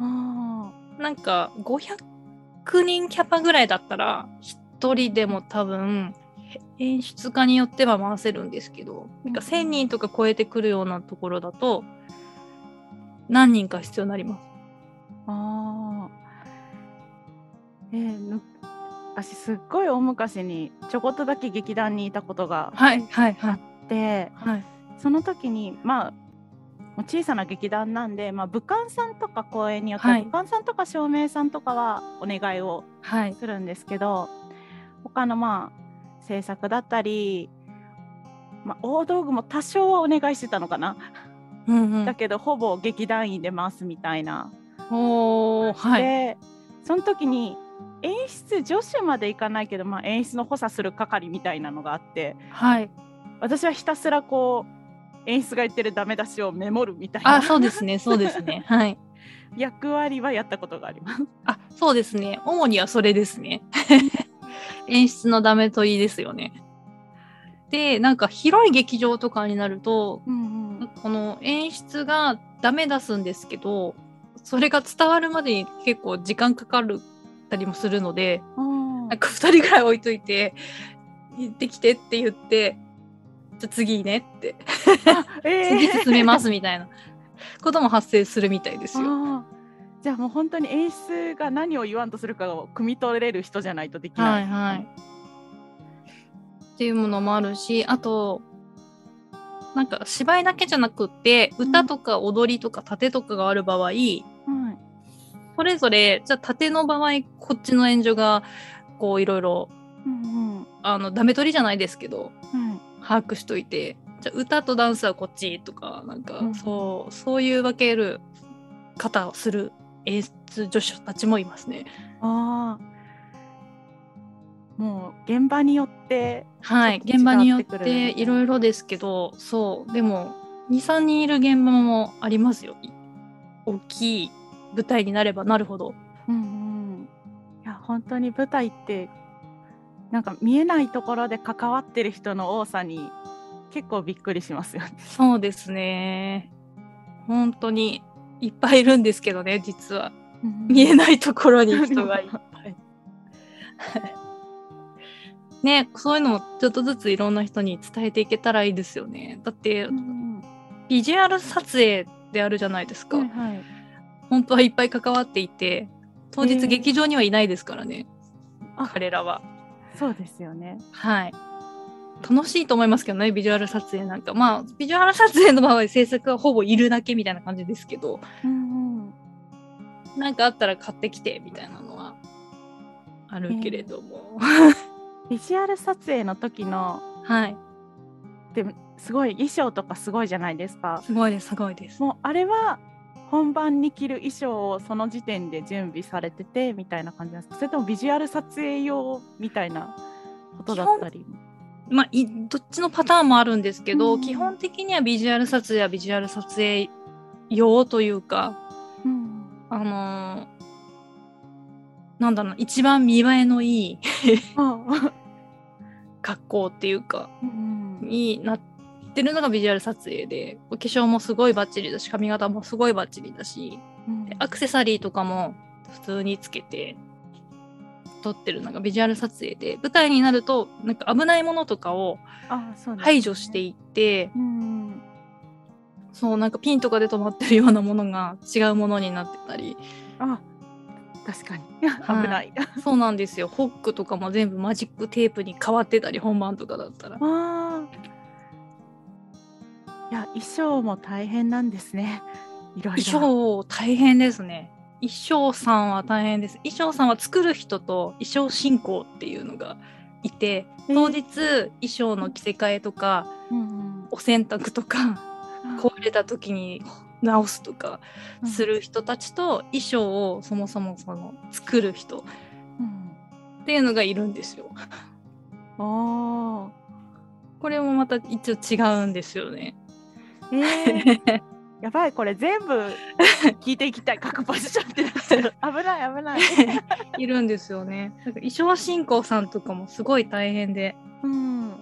あなんか500人キャパぐらいだったら1人でも多分演出家によっては回せるんですけどなんか1,000人とか超えてくるようなところだと何人か必要になります。あ。ああ。えーぬ私すっごい大昔にちょこっとだけ劇団にいたことがはいはいはい。あって、はい。その時にまあ小さな劇団なんで、まあ、武漢さんとか公演によっては、はい。武漢さんとか照明さんとかはお願いをはい。するんですけど他のまあ制作だったり、まあ、大道具も多少はお願いしてたのかな、うんうん。だけどほぼ劇団員で回すみたいな。おーはい。でその時に演出助手までいかないけど、まあ、演出の補佐する係みたいなのがあってはい。私はひたすらこう演出が言ってるダメ出しをメモるみたいな。あそうですねそうですね。[laughs] はい。役割はやったことがあります。あそうですね。主にはそれですね。[laughs] 演出のダメといいですよね。でなんか広い劇場とかになるとうん。この演出がダメ出すんですけどそれが伝わるまでに結構時間かかるたりもするのでうん。なんか2人ぐらい置いといて行ってきてって言ってじゃあ次ねって。え次ー進めますみたいな。ことも発生するみたいですよ。じゃあもう本当に演出が何を言わんとするかを汲み取れる人じゃないとできな。はいいはい。っていうものもあるしあとなんか芝居だけじゃなくって歌とか踊りとか盾とかがある場合、はいそれぞれじゃあ盾の場合こっちの援助がこういろいろうんうん。あのダメ取りじゃないですけどうん把握しといてじゃあ歌とダンスはこっちとかなんか、うん。そうそういう分ける方をする演出助手たちもいますね。ああもう現場によってはい、現場によっねていろいろですけど、そう、でも、2、3人いる現場もありますよ。い大きい舞台になればなるほど。うんうんいや本当に舞台ってなんか見えないところで関わってる人の多さに結構びっくりしますよね。そうですね。本当にいっぱいいるんですけどね実は見えないところに人がいっぱい。ねそういうのもちょっとずついろんな人に伝えていけたらいいですよね。だって、うんビジュアル撮影であるじゃないですか。はいはい本当はいっぱい関わっていて当日えー劇場にはいないですからね、あ彼らは。そうですよね。はい。楽しいと思いますけどね、ビジュアル撮影なんか。まあ、ビジュアル撮影の場合、制作はほぼいるだけみたいな感じですけど、うんうんなんかあったら買ってきてみたいなのはあるけれども。ビジュアル撮影の時のはい。でもすごい衣装とかすごいじゃないですか。すごいです、すごいです。もうあれは本番に着る衣装をその時点で準備されててみたいな感じなんですか？それともビジュアル撮影用みたいなことだったりまあ、いどっちのパターンもあるんですけど、うん。基本的にはビジュアル撮影はビジュアル撮影用というか、うん。あのーなんだろう、一番見栄えのいいあ [laughs] 格好っていうか、うん。になってるのがビジュアル撮影で、お化粧もすごいバッチリだし、髪型もすごいバッチリだし、うん。でアクセサリーとかも普通につけて撮ってるのがビジュアル撮影で、舞台になると、なんか危ないものとかを排除していって、うん。そう、なんかピンとかで止まってるようなものが違うものになってたり、あ確かに。はい。危ない。そうなんですよ。ホックとかも全部マジックテープに変わってたり、本番とかだったら。あーいや衣装も大変なんですね。いろいろ。衣装大変ですね。衣装さんは大変です。衣装さんは作る人と衣装進行っていうのがいて、えー当日衣装の着せ替えとか、うんうんお洗濯とか、壊れた時に直すとかする人たちと衣装をそもそもその作る人うんっていうのがいるんですよ。うん、おこれもまた一応違うんですよね。ーえー。[laughs] やばいこれ全部聞いていきたい各ポジションってなってる危ない危ない。[laughs] いるんですよね。なんか衣装進行さんとかもすごい大変で、うん。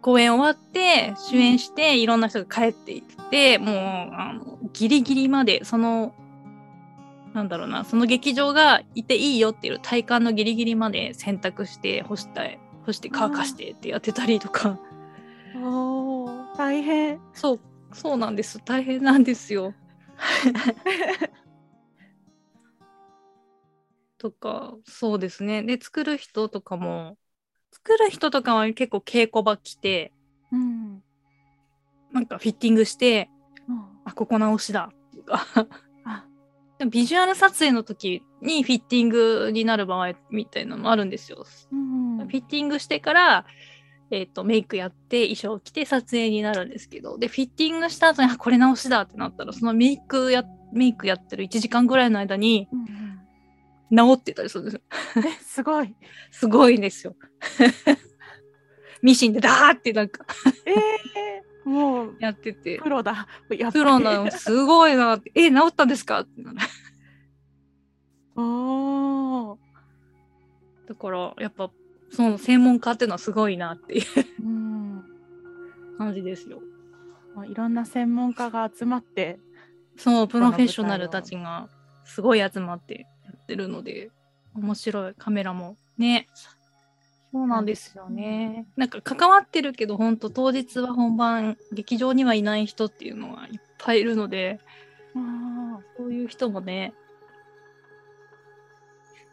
公演終わって主演していろんな人が帰っていって、もうあのギリギリまでそのなんだろうなその劇場がいていいよっていう体感のギリギリまで洗濯して干したい干して乾かしてってやってたりとか。おー。大変。そうそうなんです。大変なんですよ。[laughs] とかそうですね。で作る人とかも作る人とかは結構稽古場来てうん。なんかフィッティングしてうん。あここ直しだとか。ビジュアル撮影の時にフィッティングになる場合みたいなのもあるんですよ。うん。フィッティングしてから、えっとメイクやって衣装着て撮影になるんですけどでフィッティングした後にあこれ直しだってなったらそのメイクやメイクやってる1時間ぐらいの間にうんうん直ってたりするんですよ。えすごい。すごいんですよ。[laughs] ミシンでダーってなんかえー、もうやっててプロだ。プロなのすごいなってえ直ったんですかってなるおーだからやっぱその専門家っていうのはすごいなっていううん感じですよ。いろんな専門家が集まって。そうプロフェッショナルたちがすごい集まってやってるので面白いカメラもねそうなんですよねなんか関わってるけど本当当日は本番劇場にはいない人っていうのがいっぱいいるのであそういう人もねー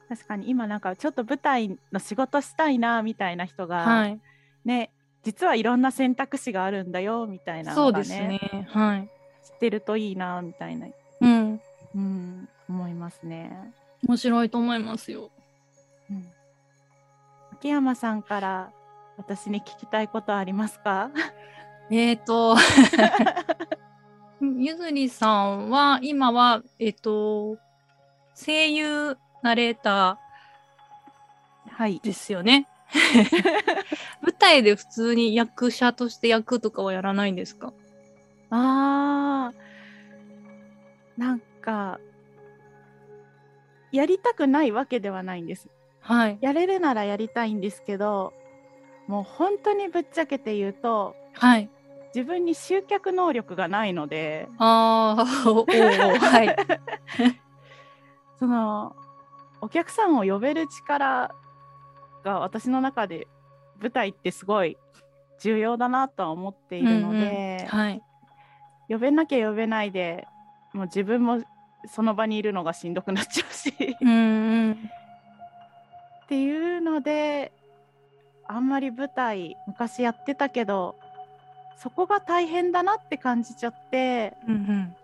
確かに今なんかちょっと舞台の仕事したいなみたいな人が、はい。ね実はいろんな選択肢があるんだよみたいなそうのがねですね。はい。知ってるといいなみたいな、うん。うん、思いますね。面白いと思いますよ。うん、秋山さんから私に聞きたいことありますか？えっ、ー、とゆずりさんは今はえっ、と声優ナレータはいー。ですよね。[laughs] 舞台で普通に役者として役とかはやらないんですか？あーなんかやりたくないわけではないんです。はい。やれるならやりたいんですけどもう本当にぶっちゃけて言うとはい。自分に集客能力がないのでああ、[laughs] はい。[laughs] そのお客さんを呼べる力が私の中で舞台ってすごい重要だなとは思っているので、はい。呼べなきゃ呼べないでもう自分もその場にいるのがしんどくなっちゃうしうんうん。っていうのであんまり舞台昔やってたけどそこが大変だなって感じちゃってうんうん。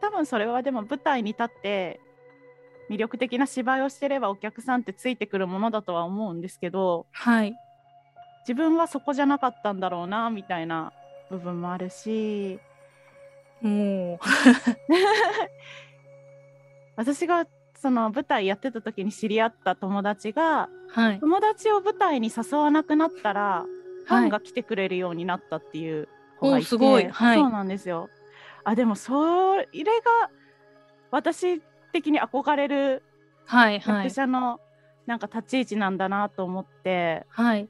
多分それはでも舞台に立って魅力的な芝居をしてればお客さんってついてくるものだとは思うんですけどはい。自分はそこじゃなかったんだろうなみたいな部分もあるしもう。[laughs] 私がその舞台やってた時に知り合った友達がはい。友達を舞台に誘わなくなったらファはい。ンが来てくれるようになったっていう子がいて、おすごいはいそうなんですよ。あでもそれが私的に憧れる。役者のなんか立ち位置なんだなと思って、はい。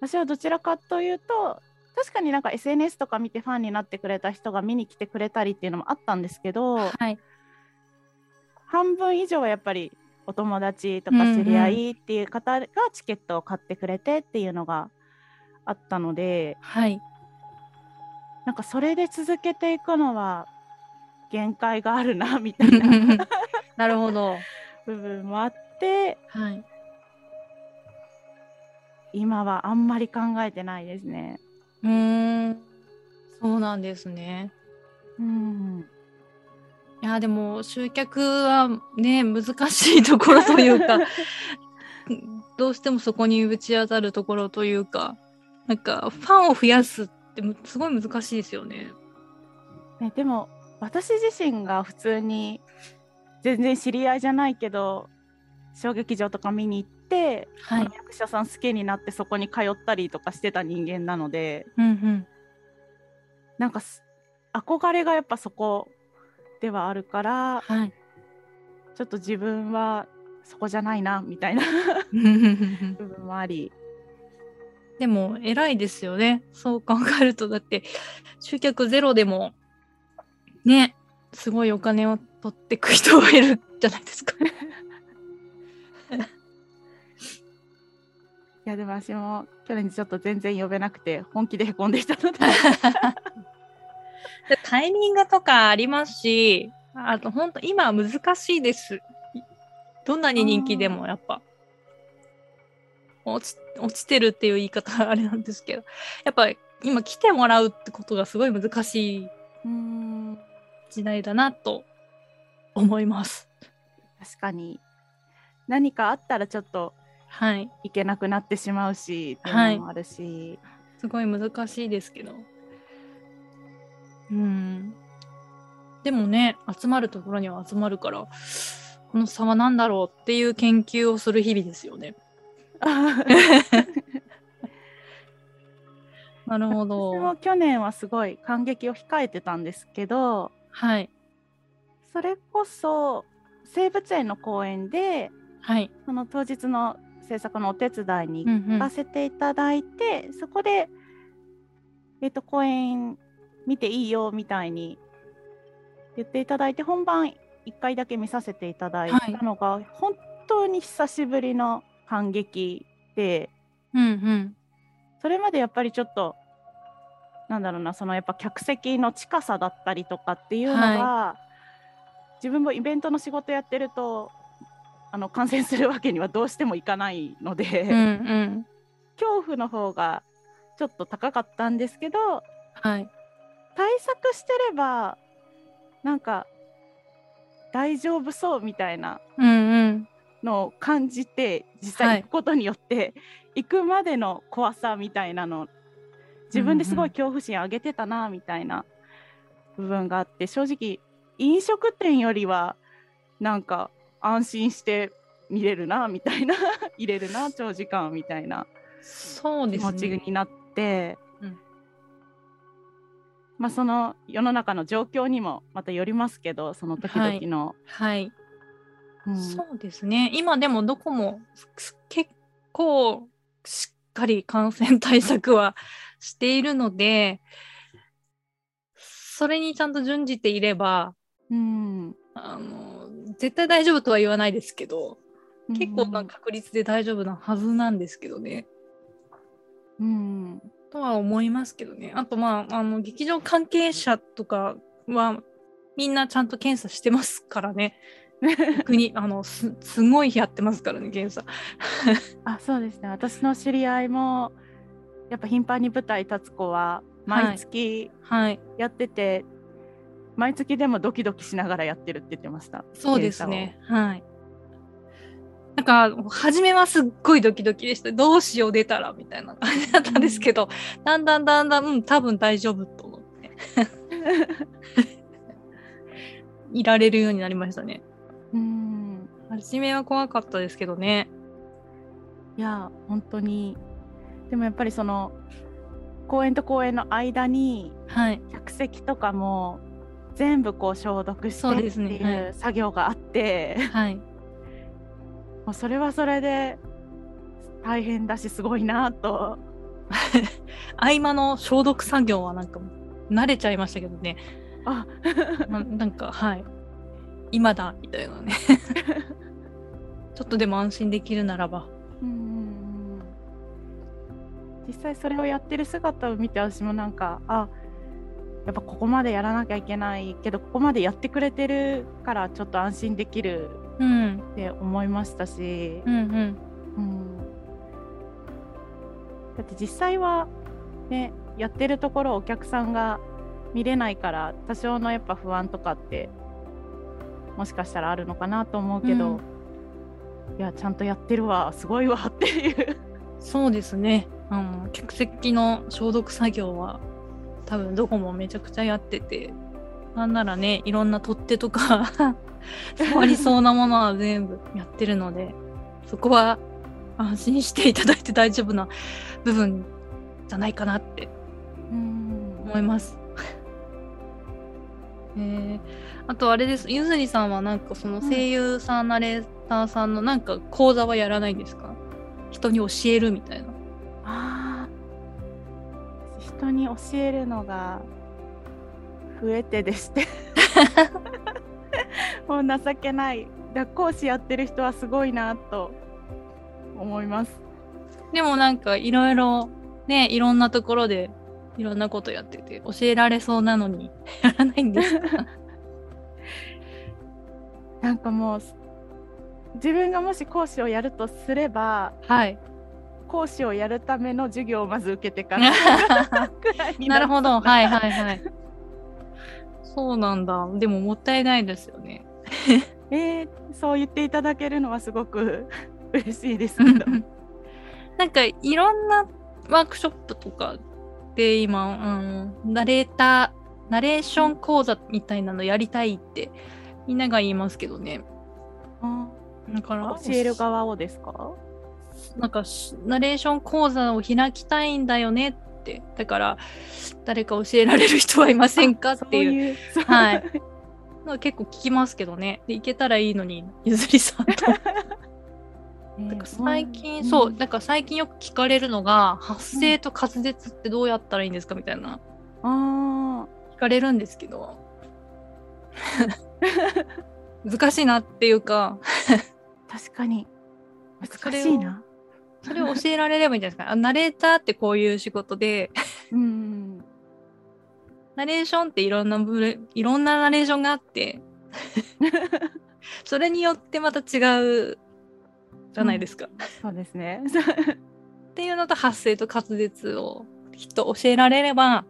私はどちらかというと確かになんか SNS とか見てファンになってくれた人が見に来てくれたりっていうのもあったんですけど、はい。半分以上はやっぱりお友達とか知り合いっていう方がチケットを買ってくれてっていうのがあったのではい。なんかそれで続けていくのは限界があるなみたいな [laughs] なるほど。部分もあってはい。今はあんまり考えてないですね。うーん。そうなんですね。うん、いや、でも、集客はね、難しいところというか、[laughs] どうしてもそこにぶち当たるところというか、なんか、ファンを増やすってむすごい難しいですよね。ね、でも私自身が普通に全然知り合いじゃないけど小劇場とか見に行って、はい役者さん好きになってそこに通ったりとかしてた人間なのでうんうん。なんかす憧れがやっぱそこではあるからはい。ちょっと自分はそこじゃないなみたいな [laughs] 部分もありでも偉いですよね。そう考えるとだって集客ゼロでもね。すごいお金を取ってく人がいるじゃないですか。いやでも私も去年ちょっと全然呼べなくて本気でへこんでいたので。[laughs] でタイミングとかありますしあと本当今は難しいです。どんなに人気でもやっぱ。落ち落ちてるっていう言い方はあれなんですけど。やっぱ今来てもらうってことがすごい難しい。うん時代だなと思います。確かに何かあったらちょっとはい。行けなくなってしまうしっていうのもあるし、すごい難しいですけど。うん。でもね、集まるところには集まるから、この差は何だろうっていう研究をする日々ですよね。[laughs] なるほ私ども。去年はすごい感激を控えてたんですけどはい。それこそ生物園の公園ではい。その当日の制作のお手伝いにうんうん行かせていただいて、そこで、えっと公演見ていいよみたいに言っていただいて本番1回だけ見させていただいたのが、本当に久しぶりの感激でうんうん。それまでやっぱりちょっとなんだろうなそのやっぱ客席の近さだったりとかっていうのが、自分もイベントの仕事やってるとあの感染するわけにはどうしてもいかないので、うんうん。恐怖の方がちょっと高かったんですけどはい。対策してればなんか大丈夫そうみたいなうんうん。のを感じて実はい際行くことによって、行くまでの怖さみたいなの自分ですごい恐怖心上げてたなみたいな部分があって正直飲食店よりはなんか安心して見れるなみたいな [laughs] 入れるな長時間みたいな気持。ちになって、うんまあその世の中の状況にもまたよりますけどその時々の、はい。うんそうですね。今でもどこもす結構しっかり感染対策はしているので、それにちゃんと準じていれば、うん。あの、絶対大丈夫とは言わないですけど、結構な確率で大丈夫なはずなんですけどね。うん。とは思いますけどね。あとまあ、あの、劇場関係者とかは、みんなちゃんと検査してますからね。[laughs] 国、あの、す、すごいやってますからね、検査。あ、そうですね。私の知り合いも、やっぱ頻繁に舞台立つ子は、毎月はい。やってて、毎月でもドキドキしながらやってるって言ってました。そうですね。はい。なんか、初めはすっごいドキドキでした。どうしよう出たらみたいな感じだったんですけど、だんだんだんだん、うん、多分大丈夫と思って、[laughs] いられるようになりましたね。うん。初めは怖かったですけどね。いや、本当に。でもやっぱりその、公演と公演の間に、はい。客席とかも全部こう消毒してっていいう作業があって、はい。もうそれはそれで大変だしすごいなと。合間の消毒作業はなんか慣れちゃいましたけどね。あななんか、はい。今だ、みたいなね。[laughs] ちょっとでも安心できるならば。うん実際それをやってる姿を見て私もなんかあやっぱここまでやらなきゃいけないけどここまでやってくれてるからちょっと安心できるうん。って思いましたし、うんうん。うんだって実際はねやってるところをお客さんが見れないから多少のやっぱ不安とかってもしかしたらあるのかなと思うけど、うんいやちゃんとやってるわすごいわっていう。そうですね。あの、客席の消毒作業は多分どこもめちゃくちゃやってて、なんならね、いろんな取っ手とか [laughs] 触りそうなものは全部やってるので、そこは安心していただいて [laughs] 大丈夫な部分じゃないかなってうん思います。えー、あとあれです。ゆずりさんはなんかその声優さん、ナレーターさんのなんか講座はやらないんですか？人に教えるみたいな。人に教えるのが増えてでして [laughs] もう情けない。だ講師やってる人はすごいなと思います。でもなんかいろいろね、いろんなところでいろんなことやってて教えられそうなのに [laughs] やらないんですか？[laughs] なんかもう自分がもし講師をやるとすればはい。講師をやるための授業をまず受けてから [laughs] [laughs] なるほど。はいはいはい。そうなんだ。でももったいないですよね。[laughs] えーそう言っていただけるのはすごく嬉しいですけどなんかいろんなワークショップとかで今、あの、ナレーター、ナレーション講座みたいなのやりたいってみんなが言いますけどね。あだから教える側をですか？なんかしナレーション講座を開きたいんだよねって。だから誰か教えられる人はいませんかっていう。うそう。はい。結構聞きますけどね。で、行けたらいいのに、ゆずりさんと。ね [laughs] [laughs] なんか最近、ん。そう、なんか最近よく聞かれるのが、発声と滑舌ってどうやったらいいんですかみたいな、あ聞かれるんですけど、[laughs] 難しいなっていうか、ー確かに。難しいなそれを教えられればいいんじゃないですか。あナレーターってこういう仕事で、うん。ナレーションっていろんないろんなナレーションがあって、[laughs] それによってまた違うじゃないですか。そうですね。っていうのと発声と滑舌をきっと教えられれば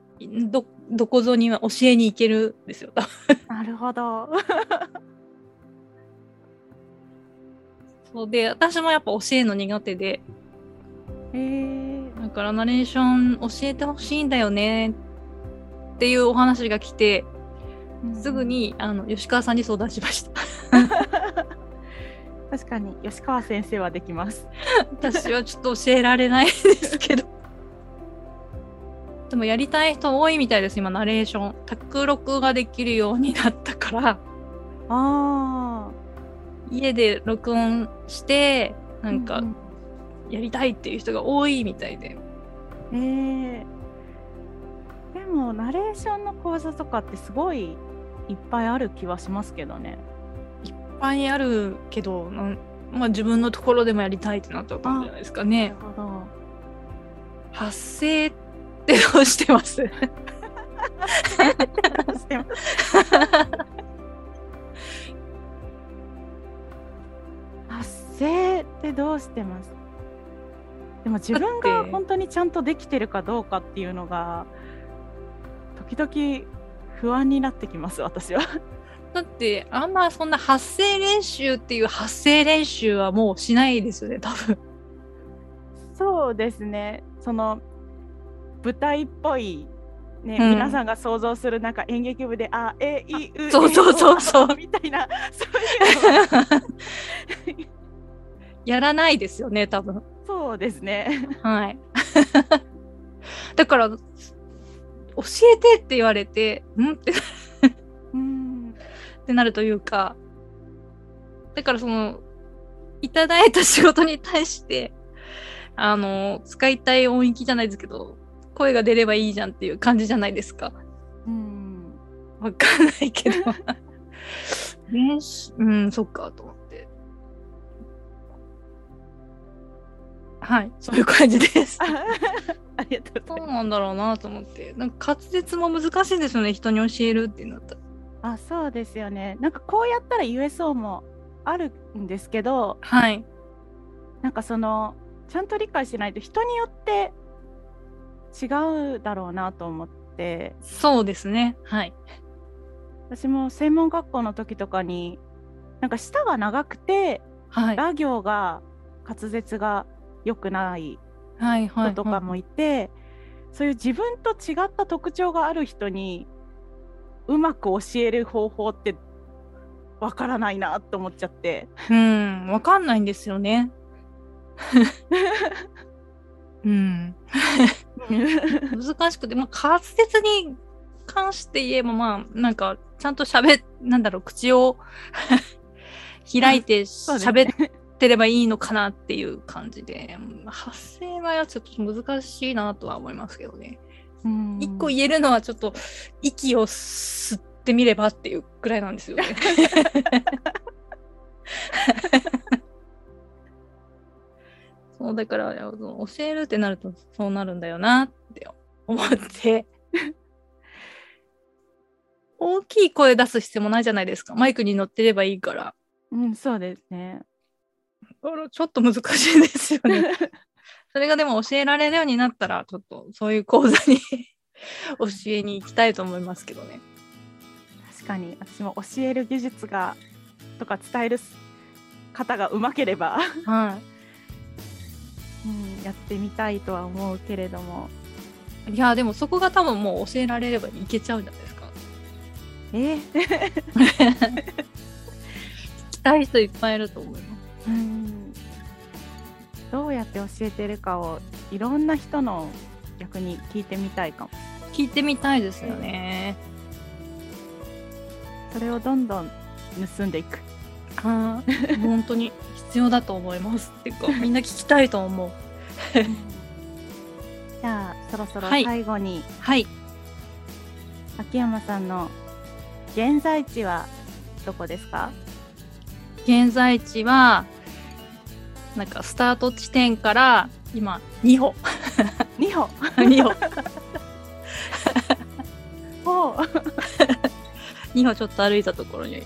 どどこぞには教えに行けるんですよ。[laughs] なるほど。そうで私もやっぱ教えるの苦手でえー、だからナレーション教えてほしいんだよねっていうお話が来てすぐにあの吉川さんに相談しました。[laughs] 確かに吉川先生はできます [laughs] 私はちょっと教えられないですけど。[laughs] でもやりたい人多いみたいです今ナレーション。卓録ができるようになったから。あ家で録音してなあんかやりたいっていう人が多いみたいで、えー、もナレーションの講座とかってすごいいっぱいある気はしますけどね。いっぱいあるけど、まあ、自分のところでもやりたいってなっちゃったんじゃないですかね。発声ってどうしてます？[laughs] 発声ってどうしてます？でも自分が本当にちゃんとできてるかどうかっていうのが時々不安になってきます私は。だってあんまそんな発声練習っていう発声練習はもうしないですよね多分。そうですねその舞台っぽい、ねうん皆さんが想像するなんか演劇部で「あえいうそうそうそうそうみたいなそういう [laughs] やらないですよね多分。そうですね。はい。[laughs] だから教えてって言われてん？ってうん。ってなるというかだからそのいただいた仕事に対してあの使いたい音域じゃないですけど声が出ればいいじゃんっていう感じじゃないですか。うん。わかんないけど。[laughs] 練習うんそっかとはい。そういう感じです。あ [laughs] ありがとうございます。そうなんだろうなと思って。なんか滑舌も難しいですよね。人に教えるってなったら。あそうですよね。なんかこうやったら USO もあるんですけどはい。なんかそのちゃんと理解しないと人によって違うだろうなと思って。そうですね。はい。私も専門学校の時とかになんか舌が長くてはい。ラ行が滑舌が良くないはいはい人とかもいて、そういう自分と違った特徴がある人にうまく教える方法ってわからないなと思っちゃって。うん、わかんないんですよね。うん。難しくて、まあ、滑舌に関して言えば、まあ、なんか、ちゃんと喋っ、なんだろう、口を [laughs] 開いて喋ってればいいのかなっていう感じで、発声はちょっと難しいなとは思いますけどね。うん一個言えるのはちょっと、息を吸ってみればっていうくらいなんですよね。[laughs] そうだから教えるってなるとそうなるんだよなって思って大きい声出す必要もないじゃないですかマイクに乗ってればいいからうん、そうですね。ちょっと難しいですよね。[laughs] それがでも教えられるようになったらちょっとそういう講座に [laughs] 教えに行きたいと思いますけどね。確かに。私も教える技術がとか伝える方がうまければ、はい。[laughs] うん、やってみたいとは思うけれども。いやでもそこが多分もう教えられればいけちゃうんじゃないですか。えー？聞きたい人いっぱいいると思います。うんどうやって教えてるかをいろんな人の逆に聞いてみたいかも聞いてみたいですよね。それをどんどん盗んでいくあー本当に必要だと思います。っていうかみんな聞きたいと思う。[laughs] じゃあそろそろはい最後に、はい。秋山さんの現在地はどこですか？現在地はなんかスタート地点から今2歩。2歩。[laughs] 2歩。[laughs] お。う2歩ちょっと歩いたところに。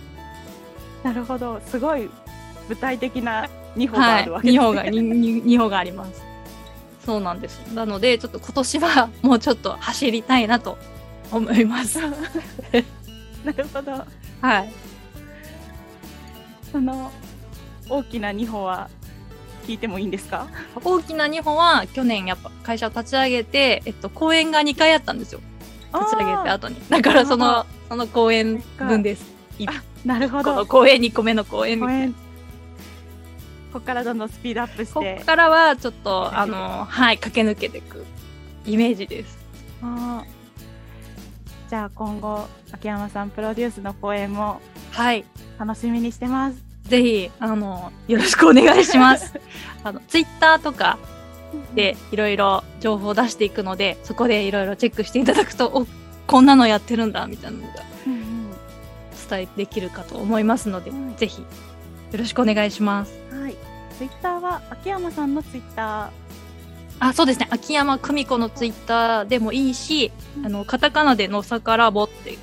[laughs] なるほど。すごい具体的な2歩がはいあるわけです、2歩が 2, 2歩があります。そうなんです。なのでちょっと今年はもうちょっと走りたいなと思います。なるほど。はい。その大きな2歩は聞いてもいいんですか？大きな2歩は去年やっぱ会社を立ち上げて、えっと、講演が2回あったんですよ。立ち上げてあ後に。だからそなのその講演分です。ーなるほこの演2個目の講演みたいなここからどんどんスピードアップしこて。こからはちょっとあのはい駆け抜けていくイメージです。あー。じゃあ今後秋山さんプロデュースの公演もはい。楽しみにしてますぜひあのよろしくお願いします。[laughs] あのツイッターとかでいろいろ情報を出していくのでそこでいろいろチェックしていただくとおこんなのやってるんだみたいなのがうんうん伝えできるかと思いますので、はいぜひよろしくお願いします。はい。ツイッターは秋山さんのツイッタあそうですね。秋山久美子のツイッターでもいいし、うん。あのカタカナで「のさかラボ」って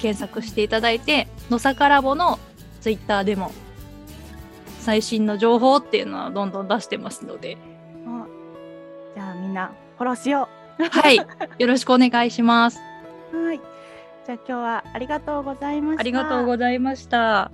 検索していただいて「のさかラボ」のツイッターでも最新の情報っていうのはどんどん出してますのでじゃあみんなフォローしよはいよろしくお願いします。う。[laughs] はい。じゃあ今日はありがとうございました。ありがとうございました。